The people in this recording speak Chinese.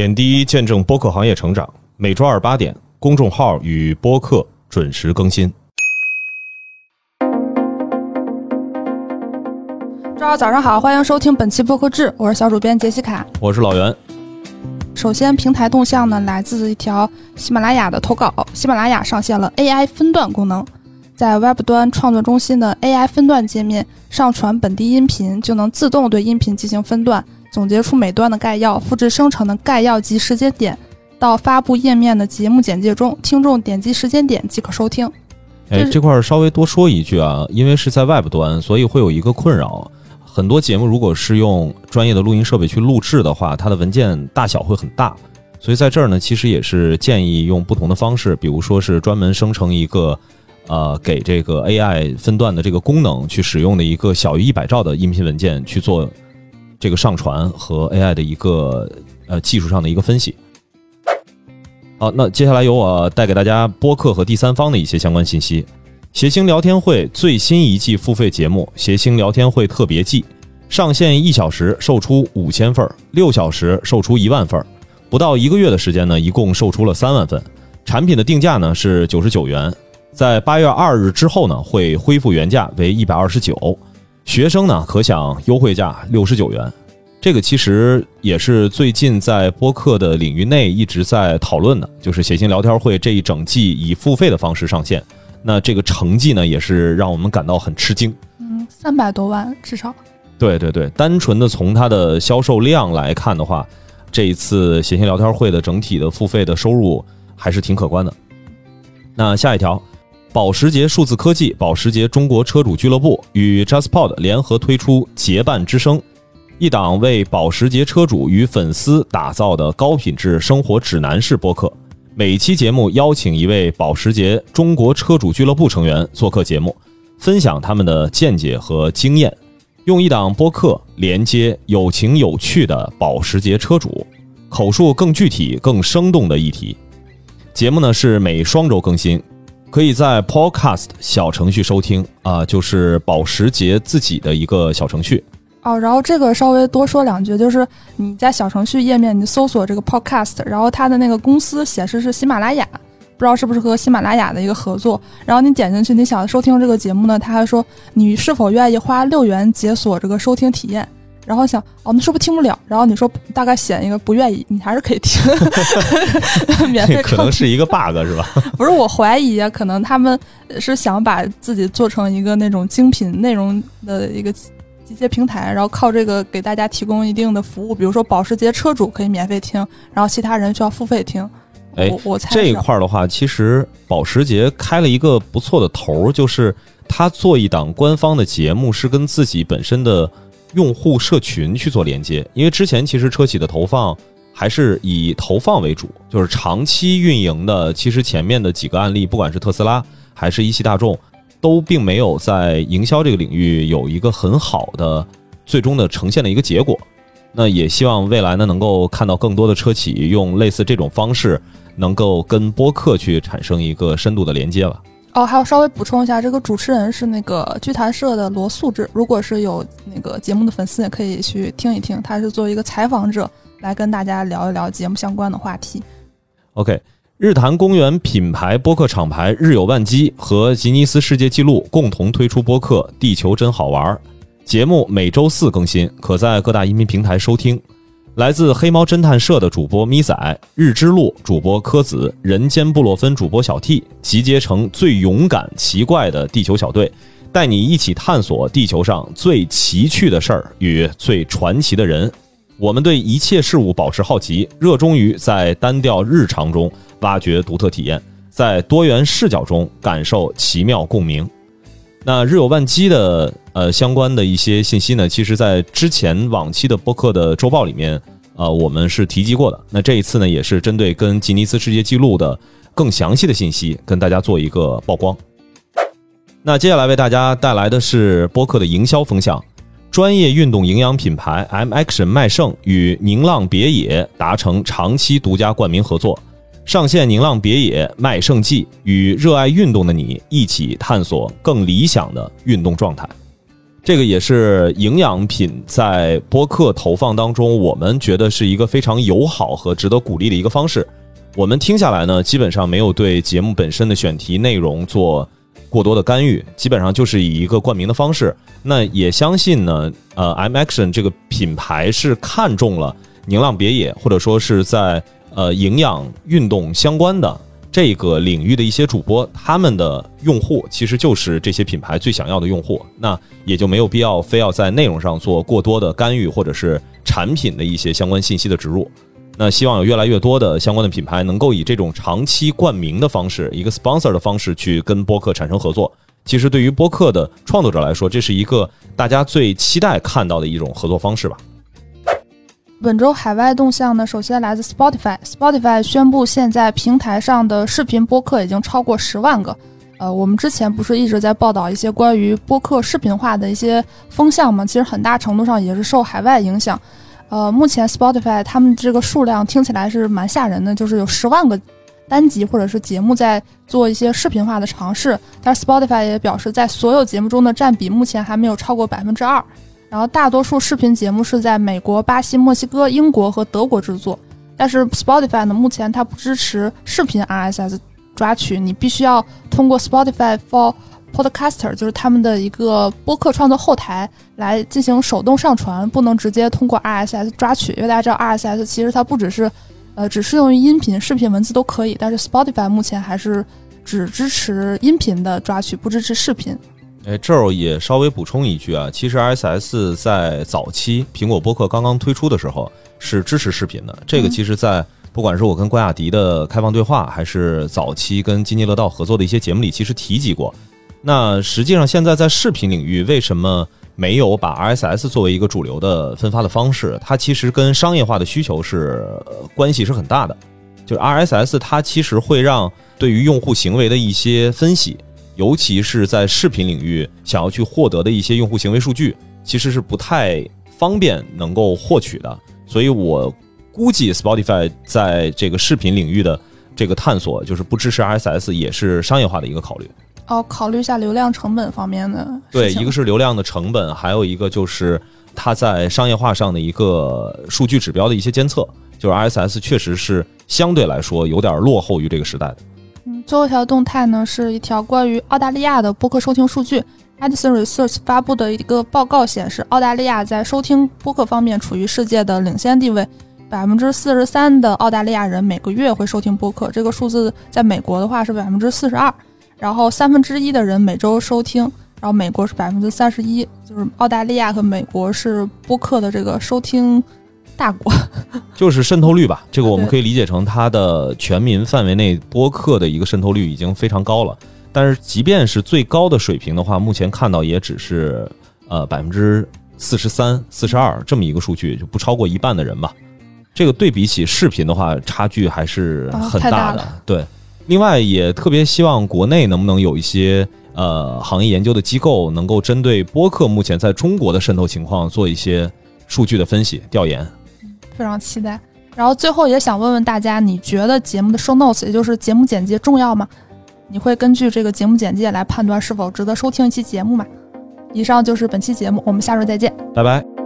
点滴见证播客行业成长，每周二八点，公众号与播客准时更新。周二早上好，欢迎收听本期播客志，我是小主编杰西卡。我是老袁。首先，平台动向呢来自一条喜马拉雅的投稿，喜马拉雅上线了 AI 分段功能，在 Web 端创作中心的 AI 分段界面上传本地音频，就能自动对音频进行分段。总结出每段的概要，复制生成的概要及时间点，到发布页面的节目简介中，听众点击时间点即可收听。哎，这块儿稍微多说一句啊，因为是在 Web 端，所以会有一个困扰。很多节目如果是用专业的录音设备去录制的话，它的文件大小会很大，所以在这儿呢，其实也是建议用不同的方式，比如说是专门生成一个，呃，给这个 AI 分段的这个功能去使用的一个小于一百兆的音频文件去做。这个上传和 AI 的一个呃技术上的一个分析。好，那接下来由我带给大家播客和第三方的一些相关信息。谐星聊天会最新一季付费节目《谐星聊天会特别季》上线一小时售出五千份，六小时售出一万份，不到一个月的时间呢，一共售出了三万份。产品的定价呢是九十九元，在八月二日之后呢会恢复原价为一百二十九。学生呢可享优惠价六十九元，这个其实也是最近在播客的领域内一直在讨论的，就是写信聊天会这一整季以付费的方式上线，那这个成绩呢也是让我们感到很吃惊。嗯，三百多万至少。对对对，单纯的从它的销售量来看的话，这一次写信聊天会的整体的付费的收入还是挺可观的。那下一条。保时捷数字科技、保时捷中国车主俱乐部与 JustPod 联合推出《结伴之声》，一档为保时捷车主与粉丝打造的高品质生活指南式播客。每期节目邀请一位保时捷中国车主俱乐部成员做客节目，分享他们的见解和经验，用一档播客连接有情有趣的保时捷车主，口述更具体、更生动的议题。节目呢是每双周更新。可以在 Podcast 小程序收听啊，就是保时捷自己的一个小程序哦。然后这个稍微多说两句，就是你在小程序页面你搜索这个 Podcast，然后它的那个公司显示是喜马拉雅，不知道是不是和喜马拉雅的一个合作。然后你点进去，你想收听这个节目呢，他还说你是否愿意花六元解锁这个收听体验。然后想哦，那是不是听不了？然后你说大概选一个不愿意，你还是可以听，免费。可能是一个 bug 是吧？不是，我怀疑啊，可能他们是想把自己做成一个那种精品内容的一个集结平台，然后靠这个给大家提供一定的服务。比如说保时捷车主可以免费听，然后其他人需要付费听。哎，我猜这一块的话，其实保时捷开了一个不错的头，就是他做一档官方的节目，是跟自己本身的。用户社群去做连接，因为之前其实车企的投放还是以投放为主，就是长期运营的。其实前面的几个案例，不管是特斯拉还是一汽大众，都并没有在营销这个领域有一个很好的最终的呈现的一个结果。那也希望未来呢，能够看到更多的车企用类似这种方式，能够跟播客去产生一个深度的连接吧。哦，还要稍微补充一下，这个主持人是那个剧谈社的罗素志。如果是有那个节目的粉丝，也可以去听一听。他是作为一个采访者来跟大家聊一聊节目相关的话题。OK，日坛公园品牌播客厂牌日有万机和吉尼斯世界纪录共同推出播客《地球真好玩》节目，每周四更新，可在各大音频平台收听。来自黑猫侦探社的主播咪仔、日之路主播柯子、人间布洛芬主播小 T 集结成最勇敢、奇怪的地球小队，带你一起探索地球上最奇趣的事儿与最传奇的人。我们对一切事物保持好奇，热衷于在单调日常中挖掘独特体验，在多元视角中感受奇妙共鸣。那日有万机的呃相关的一些信息呢，其实在之前往期的播客的周报里面，呃，我们是提及过的。那这一次呢，也是针对跟吉尼斯世界纪录的更详细的信息，跟大家做一个曝光。那接下来为大家带来的是播客的营销风向，专业运动营养品牌 M Action 麦盛与宁浪别野达成长期独家冠名合作。上线宁浪别野麦盛记，与热爱运动的你一起探索更理想的运动状态。这个也是营养品在播客投放当中，我们觉得是一个非常友好和值得鼓励的一个方式。我们听下来呢，基本上没有对节目本身的选题内容做过多的干预，基本上就是以一个冠名的方式。那也相信呢，呃，M Action 这个品牌是看中了宁浪别野，或者说是在呃营养运动相关的。这个领域的一些主播，他们的用户其实就是这些品牌最想要的用户，那也就没有必要非要在内容上做过多的干预，或者是产品的一些相关信息的植入。那希望有越来越多的相关的品牌能够以这种长期冠名的方式，一个 sponsor 的方式去跟播客产生合作。其实对于播客的创作者来说，这是一个大家最期待看到的一种合作方式吧。本周海外动向呢，首先来自 Spotify。Spotify 宣布，现在平台上的视频播客已经超过十万个。呃，我们之前不是一直在报道一些关于播客视频化的一些风向吗？其实很大程度上也是受海外影响。呃，目前 Spotify 他们这个数量听起来是蛮吓人的，就是有十万个单集或者是节目在做一些视频化的尝试。但是 Spotify 也表示，在所有节目中的占比目前还没有超过百分之二。然后大多数视频节目是在美国、巴西、墨西哥、英国和德国制作，但是 Spotify 呢，目前它不支持视频 RSS 抓取，你必须要通过 Spotify for Podcaster，就是他们的一个播客创作后台来进行手动上传，不能直接通过 RSS 抓取，因为大家知道 RSS 其实它不只是，呃，只适用于音频、视频、文字都可以，但是 Spotify 目前还是只支持音频的抓取，不支持视频。哎，这儿也稍微补充一句啊，其实 R S S 在早期苹果播客刚刚推出的时候是支持视频的。这个其实，在不管是我跟关雅迪的开放对话，还是早期跟津津乐道合作的一些节目里，其实提及过。那实际上现在在视频领域，为什么没有把 R S S 作为一个主流的分发的方式？它其实跟商业化的需求是关系是很大的。就是 R S S 它其实会让对于用户行为的一些分析。尤其是在视频领域，想要去获得的一些用户行为数据，其实是不太方便能够获取的。所以我估计 Spotify 在这个视频领域的这个探索，就是不支持 RSS，也是商业化的一个考虑。哦，考虑一下流量成本方面的。对，一个是流量的成本，还有一个就是它在商业化上的一个数据指标的一些监测。就是 RSS 确实是相对来说有点落后于这个时代的。最后一条动态呢，是一条关于澳大利亚的播客收听数据。Edison Research 发布的一个报告显示，澳大利亚在收听播客方面处于世界的领先地位。百分之四十三的澳大利亚人每个月会收听播客，这个数字在美国的话是百分之四十二。然后三分之一的人每周收听，然后美国是百分之三十一，就是澳大利亚和美国是播客的这个收听。大国 就是渗透率吧，这个我们可以理解成它的全民范围内播客的一个渗透率已经非常高了。但是即便是最高的水平的话，目前看到也只是呃百分之四十三、四十二这么一个数据，就不超过一半的人吧。这个对比起视频的话，差距还是很大的。对，另外也特别希望国内能不能有一些呃行业研究的机构，能够针对播客目前在中国的渗透情况做一些数据的分析调研。非常期待，然后最后也想问问大家，你觉得节目的 show notes，也就是节目简介重要吗？你会根据这个节目简介来判断是否值得收听一期节目吗？以上就是本期节目，我们下周再见，拜拜。